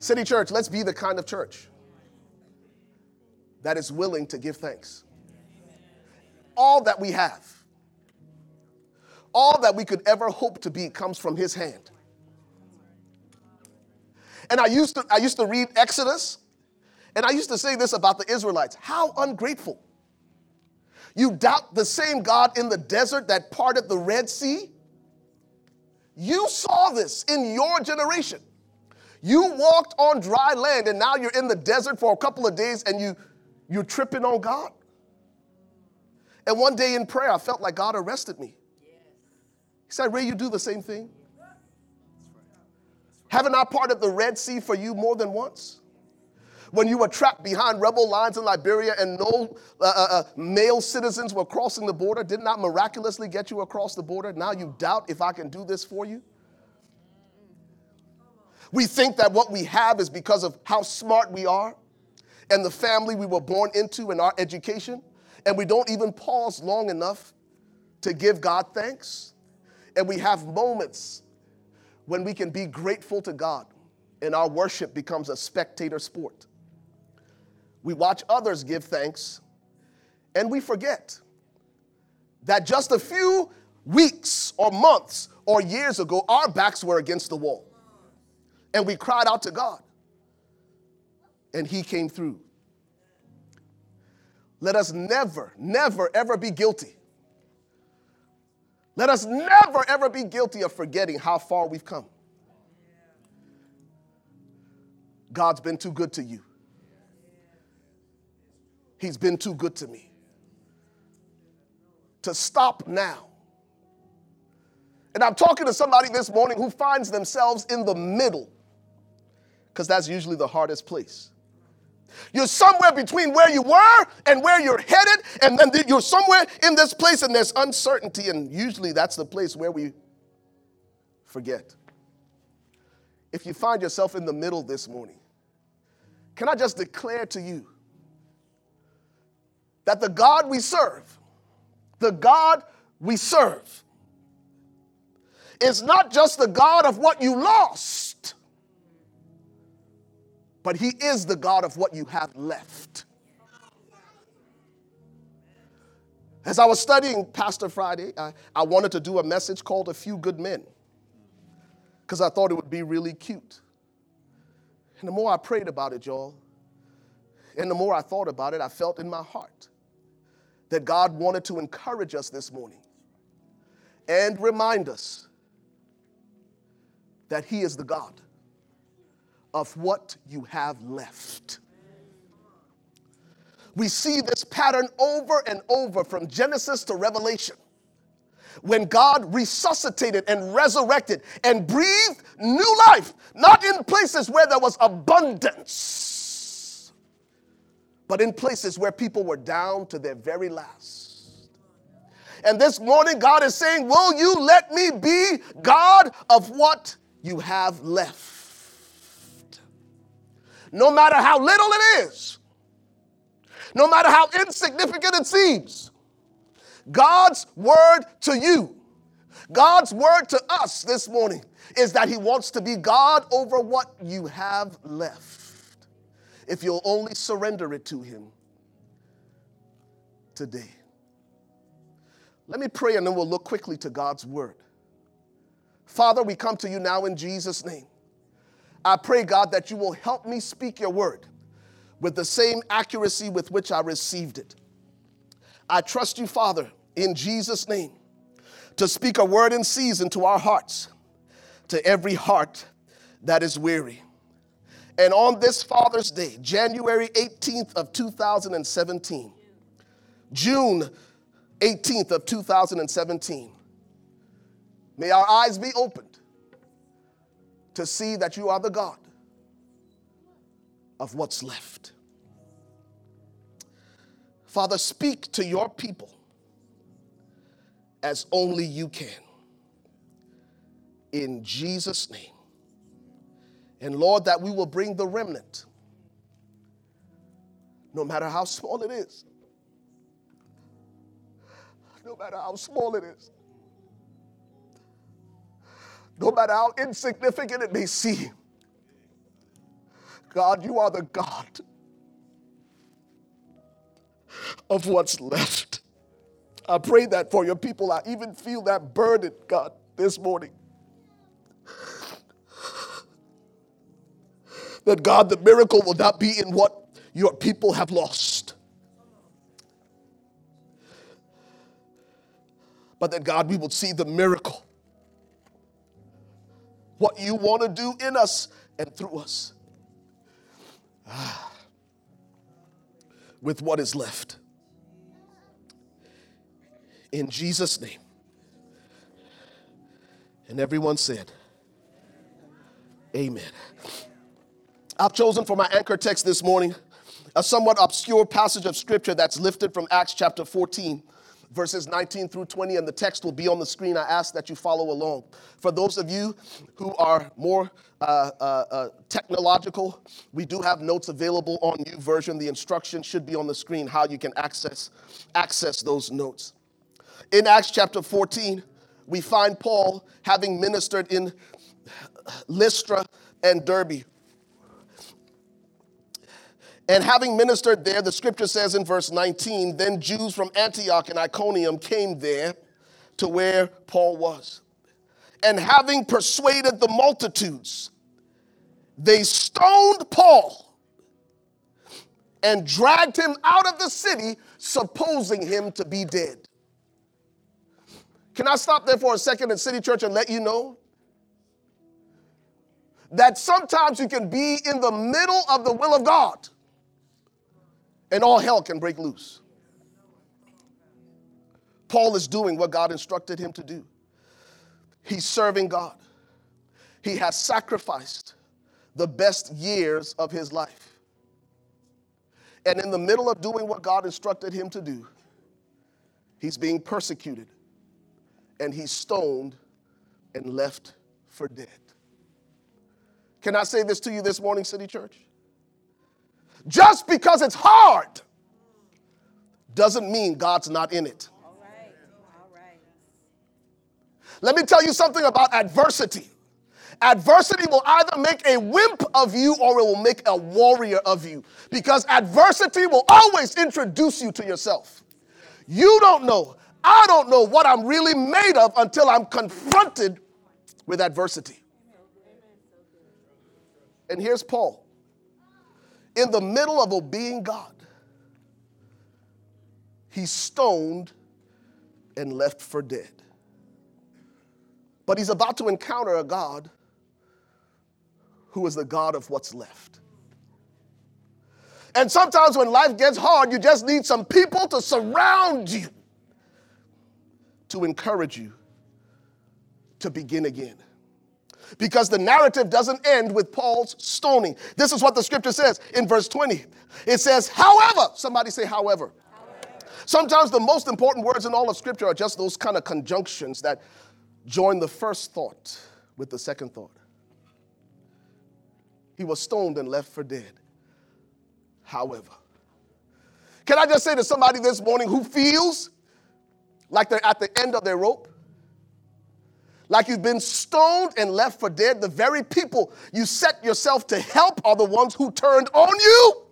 City Church, let's be the kind of church that is willing to give thanks. All that we have, all that we could ever hope to be comes from His hand. And I used to, I used to read Exodus, and I used to say this about the Israelites how ungrateful. You doubt the same God in the desert that parted the Red Sea? You saw this in your generation. You walked on dry land and now you're in the desert for a couple of days and you, you're tripping on God. And one day in prayer, I felt like God arrested me. He said, Ray, you do the same thing. Haven't I parted the Red Sea for you more than once? When you were trapped behind rebel lines in Liberia and no uh, uh, uh male citizens were crossing the border, did not miraculously get you across the border? Now you doubt if I can do this for you? We think that what we have is because of how smart we are and the family we were born into and our education, and we don't even pause long enough to give God thanks. And we have moments when we can be grateful to God and our worship becomes a spectator sport. We watch others give thanks and we forget that just a few weeks or months or years ago, our backs were against the wall and we cried out to God, and He came through. Let us never, never, ever be guilty. Let us never, ever be guilty of forgetting how far we've come. God's been too good to you. He's been too good to me. To stop now. And I'm talking to somebody this morning who finds themselves in the middle because that's usually the hardest place. You're somewhere between where you were and where you're headed, and then you're somewhere in this place and there's uncertainty, and usually that's the place where we forget. If you find yourself in the middle this morning, can I just declare to you that the God we serve, the God we serve, is not just the God of what you lost but He is the God of what you have left. As I was studying Pastor Friday, I, I wanted to do a message called A Few Good Men because I thought it would be really cute. And the more I prayed about it, y'all, and the more I thought about it, I felt in my heart that God wanted to encourage us this morning and remind us that He is the God of what you have left. We see this pattern over and over from Genesis to Revelation. When God resuscitated and resurrected and breathed new life, not in places where there was abundance, but in places where people were down to their very last. And this morning, God is saying, Will you let me be God of what you have left? No matter how little it is, no matter how insignificant it seems. God's word to you, God's word to us this morning is that He wants to be God over what you have left. If you'll only surrender it to Him today. Let me pray and then we'll look quickly to God's word. Father, we come to you now in Jesus' name. I pray, God, that you will help me speak your word with the same accuracy with which I received it. I trust you, Father, in Jesus' name, to speak a word in season to our hearts, to every heart that is weary. And on this Father's Day, January 18th of 2017, June 18th of 2017, may our eyes be opened to see that you are the God of what's left. Father, speak to your people as only you can. In Jesus' name. And Lord, that we will bring the remnant, no matter how small it is. No matter how small it is no matter how insignificant it may seem. God, you are the God of what's left. I pray that for your people. I even feel that burden, God, this morning. That God, the miracle will not be in what your people have lost. But that God, we will see the miracle. What you want to do in us and through us. Ah. With what is left. In Jesus' name. And everyone said, Amen. I've chosen for my anchor text this morning a somewhat obscure passage of scripture that's lifted from Acts chapter 14, verses 19 through 20, and the text will be on the screen. I ask that you follow along. For those of you who are more uh, uh, uh, technological, we do have notes available on new YouVersion. The instructions should be on the screen how you can access, access those notes. In Acts chapter 14, we find Paul having ministered in Lystra and Derbe. And having ministered there, the scripture says in verse 19, then Jews from Antioch and Iconium came there to where Paul was. And having persuaded the multitudes, they stoned Paul and dragged him out of the city, supposing him to be dead. Can I stop there for a second in City Church and let you know that sometimes you can be in the middle of the will of God and all hell can break loose? Paul is doing what God instructed him to do. He's serving God. He has sacrificed the best years of his life. And in the middle of doing what God instructed him to do, he's being persecuted and he's stoned and left for dead. Can I say this to you this morning, City Church? Just because it's hard doesn't mean God's not in it. Let me tell you something about adversity. Adversity will either make a wimp of you or it will make a warrior of you because adversity will always introduce you to yourself. You don't know I don't know what I'm really made of until I'm confronted with adversity. And here's Paul in the middle of obeying God, he's stoned and left for dead. But he's about to encounter a God who is the God of what's left. And sometimes when life gets hard, you just need some people to surround you to encourage you to begin again. Because the narrative doesn't end with Paul's stoning. This is what the scripture says in verse 20. It says, however, somebody say, however. however. Sometimes the most important words in all of scripture are just those kind of conjunctions that join the first thought with the second thought. He was stoned and left for dead. However, can I just say to somebody this morning who feels like they're at the end of their rope, like you've been stoned and left for dead. The very people you set yourself to help are the ones who turned on you.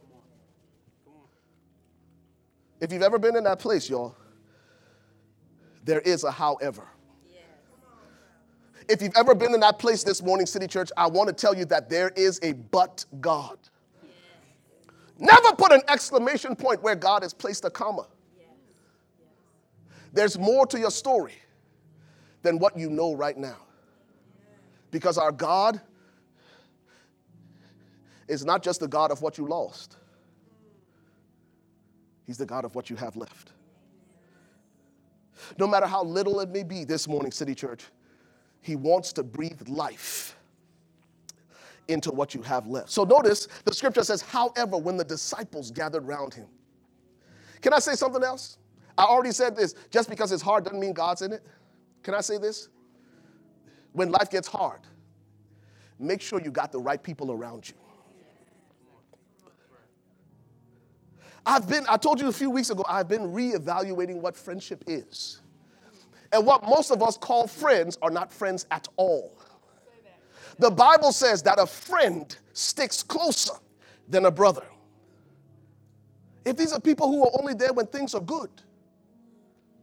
If you've ever been in that place, y'all, there is a however. If you've ever been in that place this morning, City Church, I want to tell you that there is a but God. Never put an exclamation point where God has placed a comma. There's more to your story than what you know right now. Because our God is not just the God of what you lost, He's the God of what you have left. No matter how little it may be this morning, City Church, He wants to breathe life into what you have left. So notice the scripture says, however, when the disciples gathered round him. Can I say something else? I already said this. Just because it's hard doesn't mean God's in it. Can I say this? When life gets hard, make sure you got the right people around you. I've been, I told you a few weeks ago, I've been reevaluating what friendship is. And what most of us call friends are not friends at all. The Bible says that a friend sticks closer than a brother? If these are people who are only there when things are good,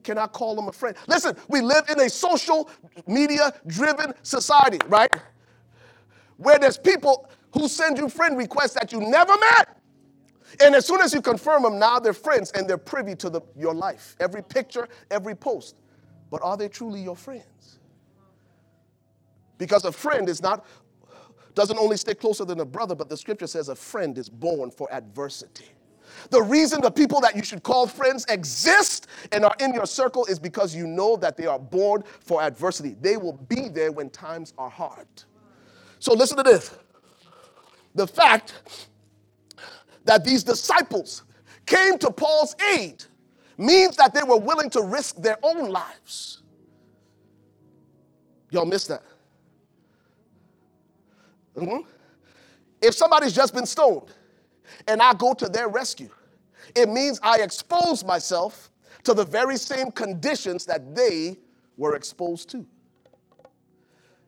can I call them a friend? Listen, we live in a social media driven society, right? Where there's people who send you friend requests that you never met. And as soon as you confirm them, now they're friends and they're privy to the, your life. Every picture, every post. But are they truly your friends? Because a friend is not, doesn't only stay closer than a brother, but the scripture says a friend is born for adversity. The reason the people that you should call friends exist and are in your circle is because you know that they are born for adversity. They will be there when times are hard. So listen to this. The fact that these disciples came to Paul's aid means that they were willing to risk their own lives. Y'all missed that. Mm-hmm. If somebody's just been stoned and I go to their rescue, it means I expose myself to the very same conditions that they were exposed to.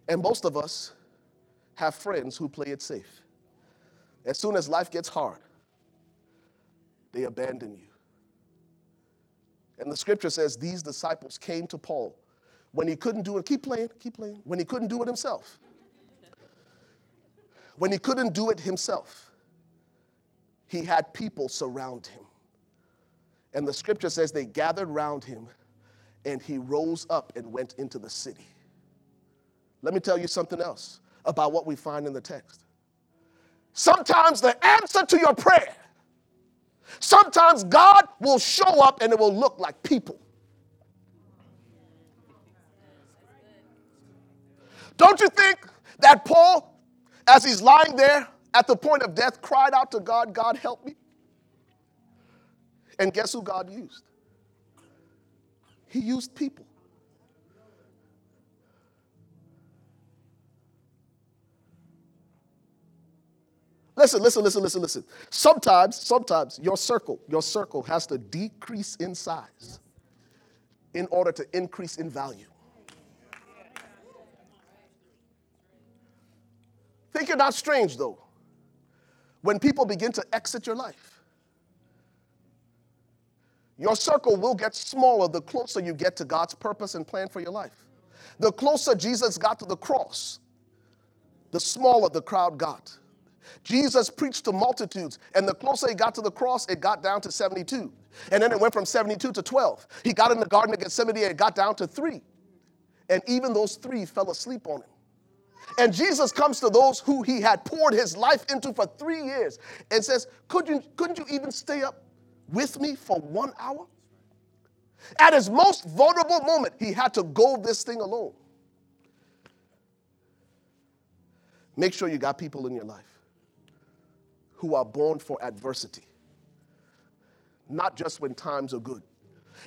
And most of us have friends who play it safe. As soon as life gets hard, they abandon you. And the scripture says these disciples came to Paul when he couldn't do it. Keep playing, keep playing. When he couldn't do it himself. When he couldn't do it himself, he had people surround him. And the scripture says they gathered round him and he rose up and went into the city. Let me tell you something else about what we find in the text. Sometimes the answer to your prayer Sometimes God will show up and it will look like people. Don't you think that Paul, as he's lying there at the point of death, cried out to God, God, help me? And guess who God used? He used people. Listen, listen, listen, listen, listen. Sometimes, sometimes your circle, your circle has to decrease in size in order to increase in value. Think you're not strange though when people begin to exit your life. Your circle will get smaller the closer you get to God's purpose and plan for your life. The closer Jesus got to the cross, the smaller the crowd got. Jesus preached to multitudes, and the closer he got to the cross, it got down to 72. And then it went from 72 to 12. He got in the Garden of Gethsemane, and it got down to three. And even those three fell asleep on him. And Jesus comes to those who he had poured his life into for three years and says, Could you, Couldn't you even stay up with me for one hour? At his most vulnerable moment, he had to go this thing alone. Make sure you got people in your life who are born for adversity, not just when times are good.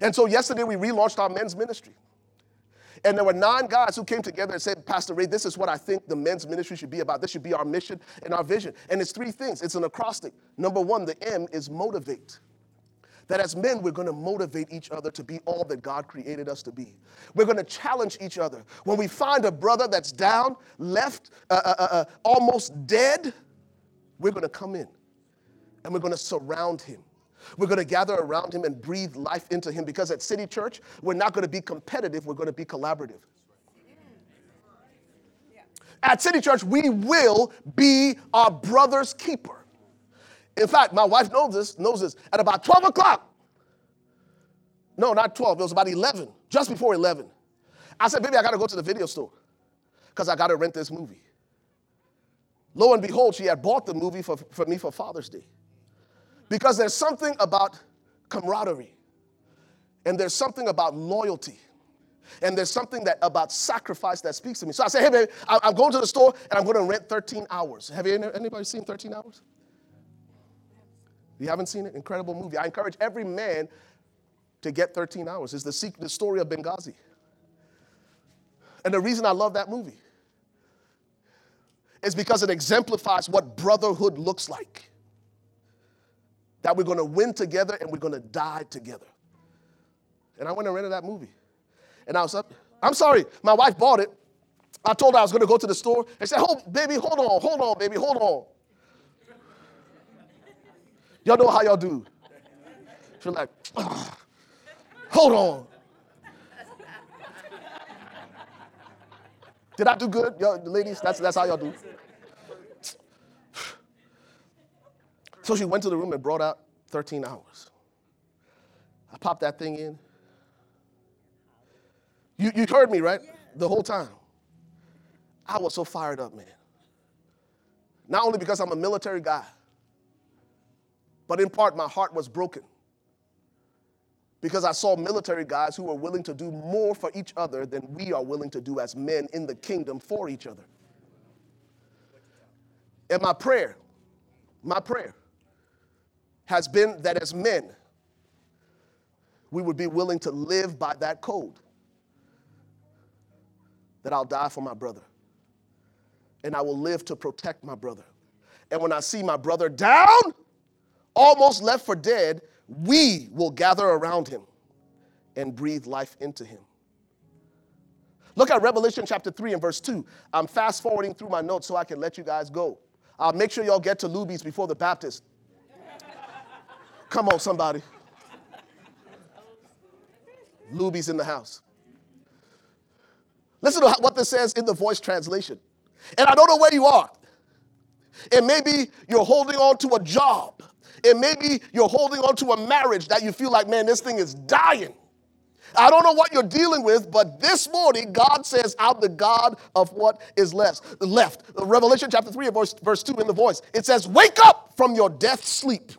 And so yesterday we relaunched our men's ministry. And there were nine guys who came together and said, Pastor Ray, this is what I think the men's ministry should be about. This should be our mission and our vision. And it's three things it's an acrostic. Number one, the M is motivate. That as men, we're going to motivate each other to be all that God created us to be. We're going to challenge each other. When we find a brother that's down, left, uh, uh, uh, uh almost dead, we're going to come in and we're going to surround him. We're going to gather around him and breathe life into him because at City Church, we're not going to be competitive, we're going to be collaborative. At City Church, we will be our brother's keeper. In fact, my wife knows this, knows this. At about 12 o'clock, no, not 12, it was about 11, just before 11. I said, baby, I got to go to the video store because I got to rent this movie. Lo and behold, she had bought the movie for, for me for Father's Day. Because there's something about camaraderie, and there's something about loyalty, and there's something that about sacrifice that speaks to me. So I say, hey, baby, I'm going to the store and I'm going to rent 13 hours. Have you anybody seen 13 hours? You haven't seen it? Incredible movie. I encourage every man to get 13 hours. It's the, the story of Benghazi. And the reason I love that movie is because it exemplifies what brotherhood looks like. That we're going to win together and we're going to die together. And I went and rented that movie. And I was up. I'm sorry, my wife bought it. I told her I was going to go to the store and said, "Hold, baby, hold on, hold on, baby, hold on." Y'all know how y'all do. You're like, oh, hold on. Did I do good, y'all, ladies? That's, that's how y'all do. So she went to the room and brought out 13 hours. I popped that thing in. You, you heard me, right? The whole time. I was so fired up, man. Not only because I'm a military guy, but in part, my heart was broken because I saw military guys who were willing to do more for each other than we are willing to do as men in the kingdom for each other. And my prayer, my prayer has been that as men, we would be willing to live by that code that I'll die for my brother and I will live to protect my brother. And when I see my brother down, almost left for dead, we will gather around him and breathe life into him. Look at Revelation chapter 3 and verse 2. I'm fast forwarding through my notes so I can let you guys go. I'll make sure y'all get to Luby's before the Baptist. Come on, somebody. Luby's in the house. Listen to what this says in the voice translation. And I don't know where you are. And maybe you're holding on to a job. And maybe you're holding on to a marriage that you feel like, man, this thing is dying. I don't know what you're dealing with, but this morning God says, I'm the God of what is left. Left. Revelation chapter 3 verse, verse 2 in the voice. It says, Wake up from your death sleep.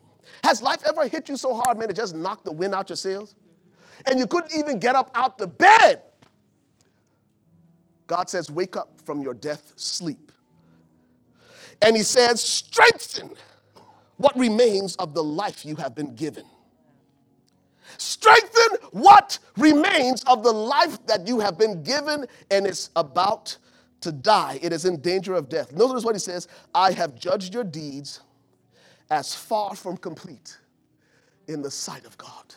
Has life ever hit you so hard, man, it just knocked the wind out your sails? And you couldn't even get up out the bed. God says, Wake up from your death sleep. And He says, Strengthen what remains of the life you have been given. Strengthen what remains of the life that you have been given and is about to die. It is in danger of death. Notice what he says I have judged your deeds as far from complete in the sight of God.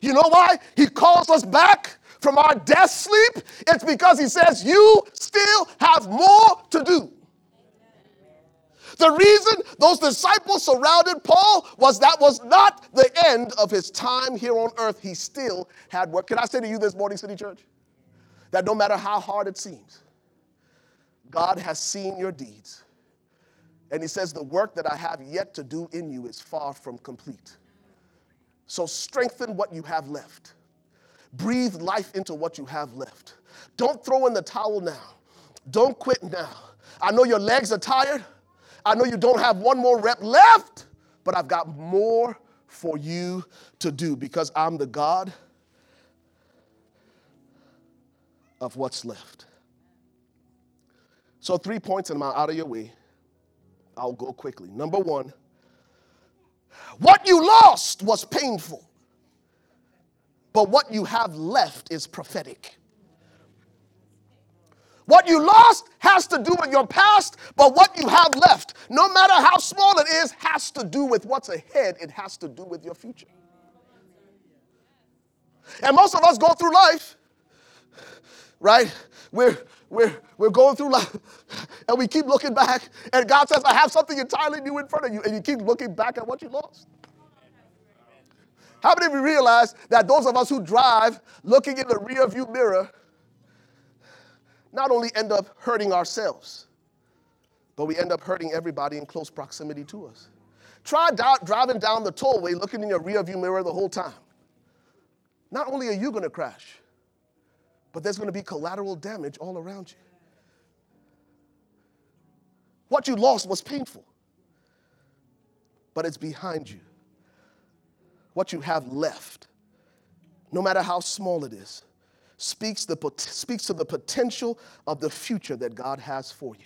You know why? He calls us back from our death sleep. It's because he says, You still have more to do. The reason those disciples surrounded Paul was that was not the end of his time here on earth. He still had work. Can I say to you this morning, City Church? That no matter how hard it seems, God has seen your deeds. And he says, The work that I have yet to do in you is far from complete. So strengthen what you have left. Breathe life into what you have left. Don't throw in the towel now. Don't quit now. I know your legs are tired. I know you don't have one more rep left, but I've got more for you to do because I'm the God of what's left. So, three points, and I'm out of your way. I'll go quickly. Number one, what you lost was painful, but what you have left is prophetic. What you lost has to do with your past, but what you have left, no matter how small it is, has to do with what's ahead. It has to do with your future. And most of us go through life, right? We're, we're, we're going through life and we keep looking back, and God says, I have something entirely new in front of you, and you keep looking back at what you lost. How many of you realize that those of us who drive looking in the rear view mirror not only end up hurting ourselves, but we end up hurting everybody in close proximity to us. Try driving down the tollway looking in your rearview mirror the whole time. Not only are you going to crash, but there's going to be collateral damage all around you. What you lost was painful, but it's behind you. What you have left, no matter how small it is, speaks, the, speaks to the potential of the future that God has for you.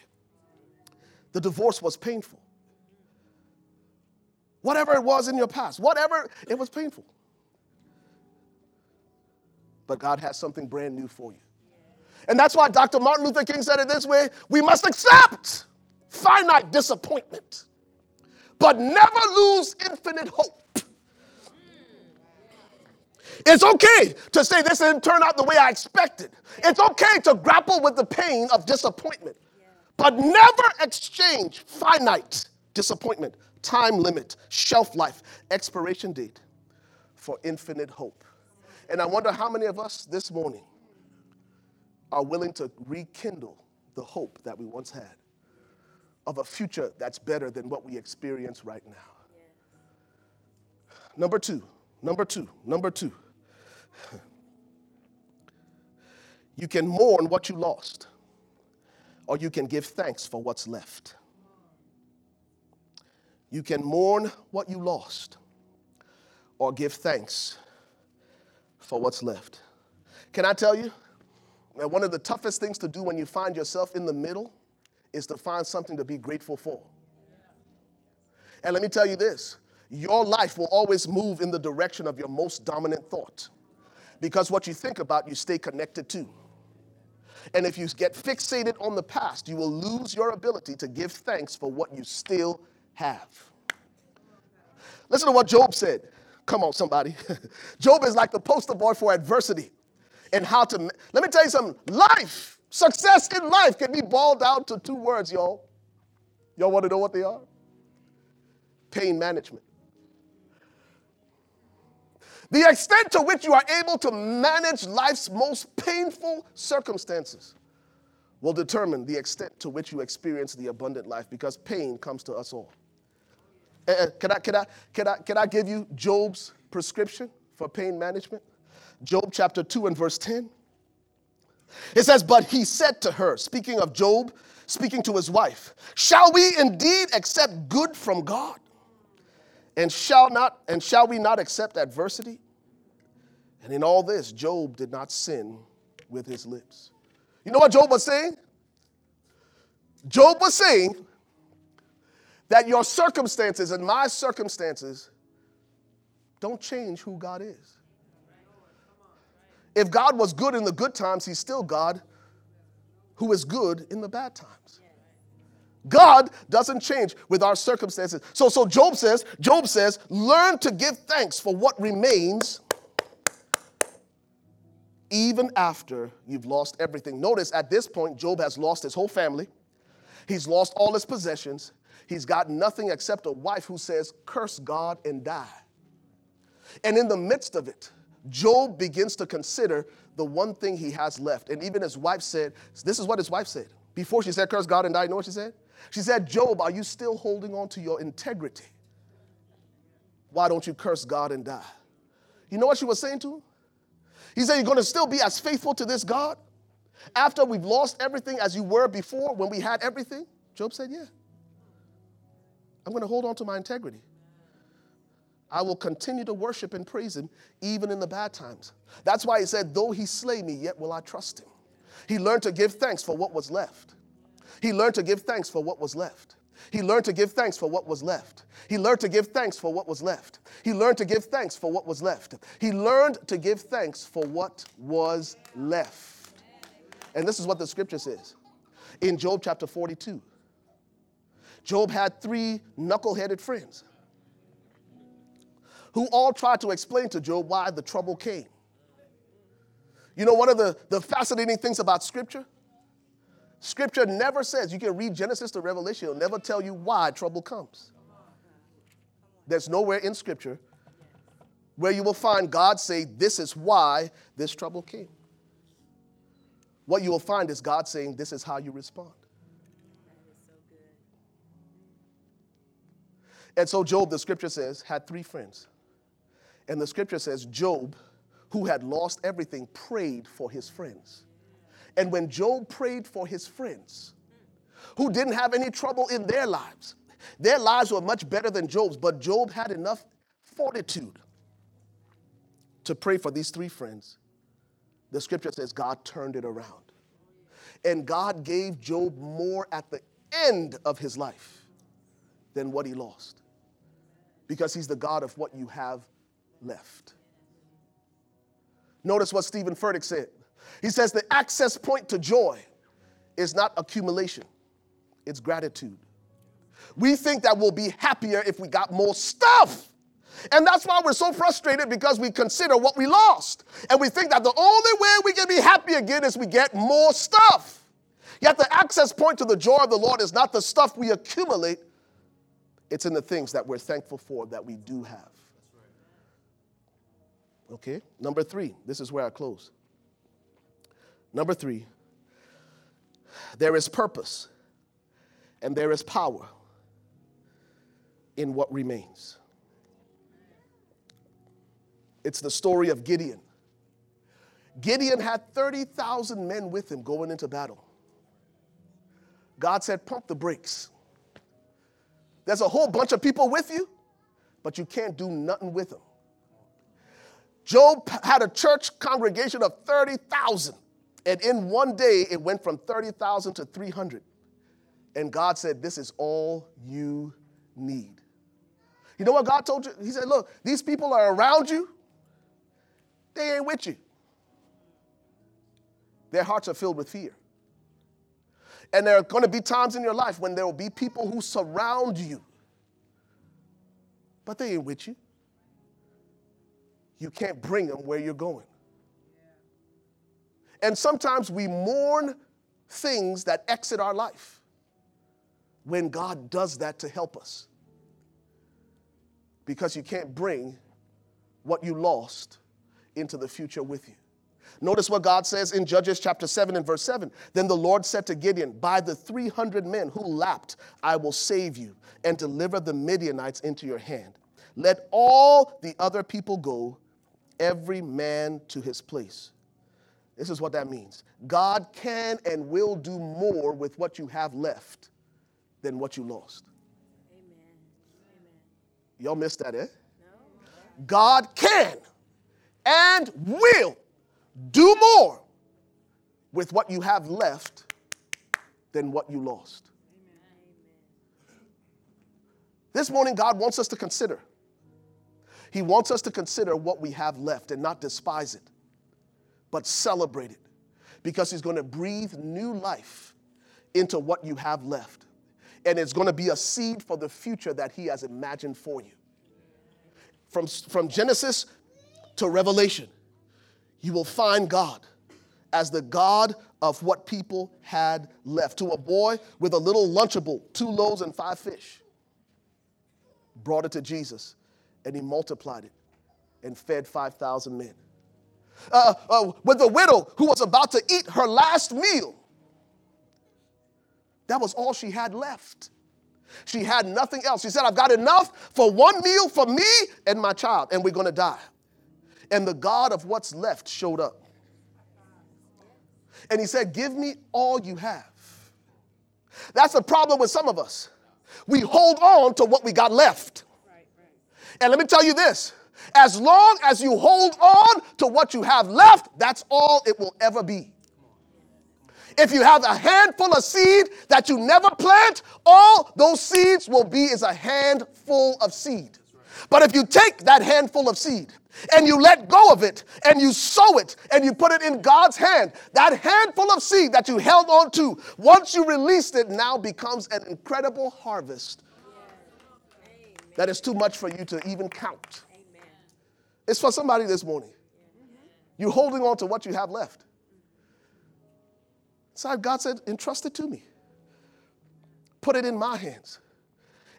The divorce was painful. Whatever it was in your past, whatever, it was painful. But God has something brand new for you. And that's why Dr. Martin Luther King said it this way we must accept finite disappointment, but never lose infinite hope. It's okay to say this didn't turn out the way I expected. It's okay to grapple with the pain of disappointment, but never exchange finite disappointment, time limit, shelf life, expiration date for infinite hope. And I wonder how many of us this morning are willing to rekindle the hope that we once had of a future that's better than what we experience right now. Number two, number two, number two. You can mourn what you lost, or you can give thanks for what's left. You can mourn what you lost, or give thanks for what's left. Can I tell you that one of the toughest things to do when you find yourself in the middle is to find something to be grateful for? And let me tell you this your life will always move in the direction of your most dominant thought because what you think about, you stay connected to. And if you get fixated on the past, you will lose your ability to give thanks for what you still have. Listen to what Job said. Come on, somebody. Job is like the poster boy for adversity and how to. Let me tell you something life, success in life can be boiled down to two words, y'all. Y'all want to know what they are? Pain management. The extent to which you are able to manage life's most painful circumstances will determine the extent to which you experience the abundant life because pain comes to us all. Uh, can, I, can, I, can, I, can I give you Job's prescription for pain management? Job chapter 2 and verse 10. It says, But he said to her, speaking of Job, speaking to his wife, Shall we indeed accept good from God? And shall not and shall we not accept adversity? And in all this, Job did not sin with his lips. You know what Job was saying? Job was saying that your circumstances and my circumstances don't change who God is. If God was good in the good times, he's still God who is good in the bad times. God doesn't change with our circumstances. So, so Job says, Job says, learn to give thanks for what remains even after you've lost everything. Notice at this point, Job has lost his whole family, he's lost all his possessions, he's got nothing except a wife who says, Curse God and die. And in the midst of it, Job begins to consider the one thing he has left. And even his wife said, This is what his wife said. Before she said, Curse God and die, you know what she said? She said, Job, are you still holding on to your integrity? Why don't you curse God and die? You know what she was saying to him? He said, You're going to still be as faithful to this God after we've lost everything as you were before when we had everything? Job said, Yeah. I'm going to hold on to my integrity. I will continue to worship and praise him even in the bad times. That's why he said, Though he slay me, yet will I trust him. He learned to give thanks for what was left. He learned to give thanks for what was left. He learned to give thanks for what was left. He learned to give thanks for what was left. He learned to give thanks for what was left. He learned to give thanks for what was left. And this is what the scripture says in Job chapter 42. Job had three knuckle-headed friends who all tried to explain to Job why the trouble came. You know, one of the, the fascinating things about scripture Scripture never says, you can read Genesis to Revelation, it'll never tell you why trouble comes. There's nowhere in Scripture where you will find God say, This is why this trouble came. What you will find is God saying, This is how you respond. And so Job, the scripture says, had three friends. And the scripture says, Job, who had lost everything, prayed for his friends. And when Job prayed for his friends who didn't have any trouble in their lives, their lives were much better than Job's, but Job had enough fortitude to pray for these three friends. The scripture says God turned it around. And God gave Job more at the end of his life than what he lost because he's the God of what you have left. Notice what Steven Furtick said. He says the access point to joy is not accumulation, it's gratitude. We think that we'll be happier if we got more stuff. And that's why we're so frustrated because we consider what we lost. And we think that the only way we can be happy again is we get more stuff. Yet the access point to the joy of the Lord is not the stuff we accumulate, It's in the things that we're thankful for that we do have. Okay? Number three, this is where I close. Number three, there is purpose and there is power in what remains. It's the story of Gideon. Gideon had 30,000 men with him going into battle. God said, Pump the brakes. There's a whole bunch of people with you, but you can't do nothing with them. Job had a church congregation of 30,000, and in one day it went from 30,000 to 300. And God said, This is all you need. You know what God told you? He said, Look, these people are around you, they ain't with you. Their hearts are filled with fear. And there are going to be times in your life when there will be people who surround you, but they ain't with you. You can't bring them where you're going. And sometimes we mourn things that exit our life when God does that to help us. Because you can't bring what you lost into the future with you. Notice what God says in Judges chapter 7 and verse 7. Then the Lord said to Gideon, By the 300 men who lapped, I will save you and deliver the Midianites into your hand. Let all the other people go, every man to his place. This is what that means. God can and will do more with what you have left than what you lost. Amen. Y'all missed that, eh? No. God can and will do more with what you have left than what you lost. This morning, God wants us to consider. He wants us to consider what we have left and not despise it, but celebrate it because He's going to breathe new life into what you have left. And it's going to be a seed for the future that He has imagined for you. From, from Genesis to Revelation, you will find God as the God of what people had left. To a boy with a little Lunchable, two loaves and five fish, brought it to Jesus, and he multiplied it and fed 5,000 men. Uh, uh, with the widow who was about to eat her last meal, that was all she had left. She had nothing else. She said, I've got enough for one meal for me and my child, and we're going to die and the God of what's left showed up. And he said, Give me all you have. That's the problem with some of us. We hold on to what we got left. And let me tell you this as long as you hold on to what you have left, that's all it will ever be. If you have a handful of seed that you never plant, all those seeds will be is a handful of seed. But if you take that handful of seed and you let go of it and you sow it and you put it in God's hand, that handful of seed that you held on to, once you released it, now becomes an incredible harvest that is too much for you to even count. It's for somebody this morning. You're holding on to what you have left. So God said, entrust it to me. Put it in my hands.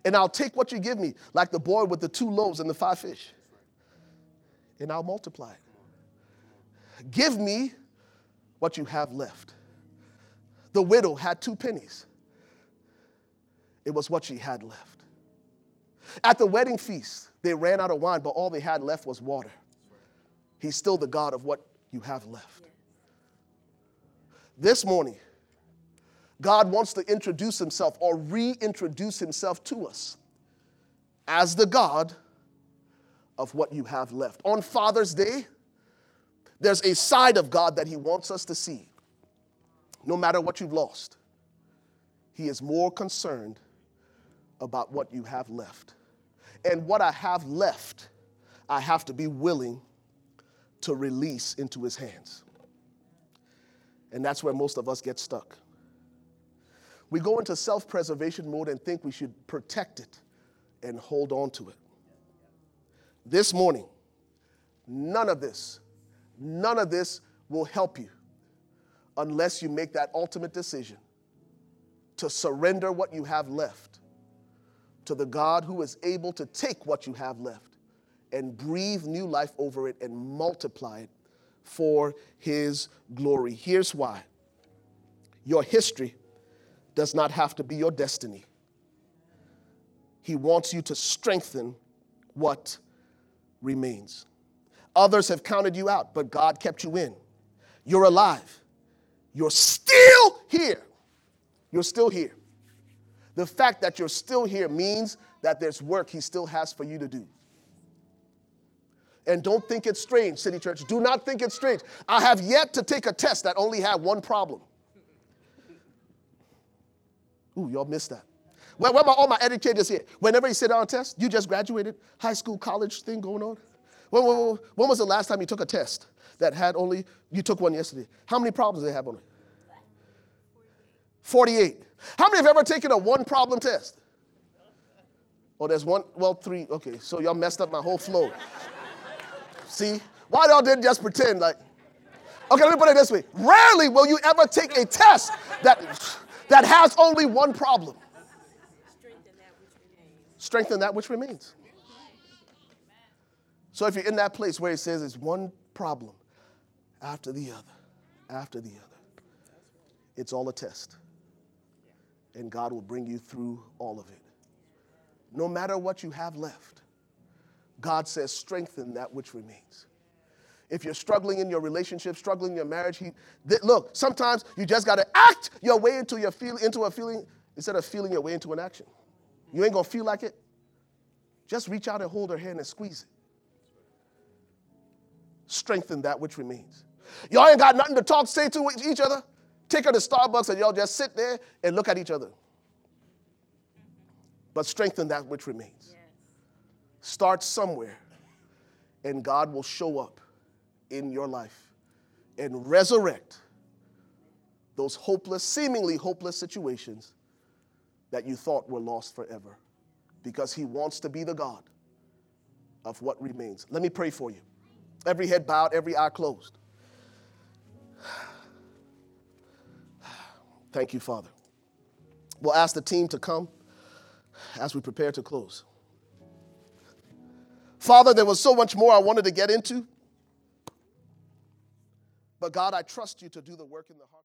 And I'll take what you give me, like the boy with the two loaves and the five fish and I'll multiply it. Give me what you have left. The widow had two pennies, it was what she had left. At the wedding feast, they ran out of wine, but all they had left was water. He's still the God of what you have left. This morning, God wants to introduce himself or reintroduce himself to us as the God of what you have left. On Father's Day, there's a side of God that He wants us to see. No matter what you've lost, He is more concerned about what you have left. And what I have left, I have to be willing to release into His hands. And that's where most of us get stuck. We go into self preservation mode and think we should protect it and hold on to it this morning, none of this, none of this will help you unless you make that ultimate decision to surrender what you have left to the God who is able to take what you have left and breathe new life over it and multiply it for his glory. Here's why your history does not have to be your destiny. He wants you to strengthen what remains. Others have counted you out, but God kept you in. You're alive. You're still here. You're still here. The fact that you're still here means that there's work He still has for you to do. And don't think it's strange, City Church. Do not think it's strange. I have yet to take a test that only had one problem. Ooh, y'all missed that. Where, where are all my educators here? Whenever you sit down on a test, you just graduated, high school, college thing going on. When, when, when was the last time you took a test that had only, you took one yesterday? How many problems did they have on it? 48. How many have ever taken a one problem test? Oh, there's one, well, three. Okay, so y'all messed up my whole flow. See? Why y'all didn't just pretend like, okay, let me put it this way. Rarely will you ever take a test that, that has only one problem. Strengthen that which remains. So if you're in that place where it says it's one problem after the other, after the other, it's all a test. And God will bring you through all of it. No matter what you have left, God says, strengthen that which remains. If you're struggling in your relationship, struggling in your marriage, he, th- look, sometimes you just got to act your way into, your feel, into a feeling instead of feeling your way into an action. You ain't going to feel like it. Just reach out and hold her hand and squeeze it. Strengthen that which remains. Y'all ain't got nothing to talk, say to each other. Take her to Starbucks and y'all just sit there and look at each other. But strengthen that which remains. Start somewhere, and God will show up in your life and resurrect those hopeless, seemingly hopeless situations that you thought were lost forever because He wants to be the God of what remains. Let me pray for you. Every head bowed, every eye closed. Thank you, Father. We'll ask the team to come as we prepare to close. Father, there was so much more I wanted to get into. But God, I trust you to do the work in the heart.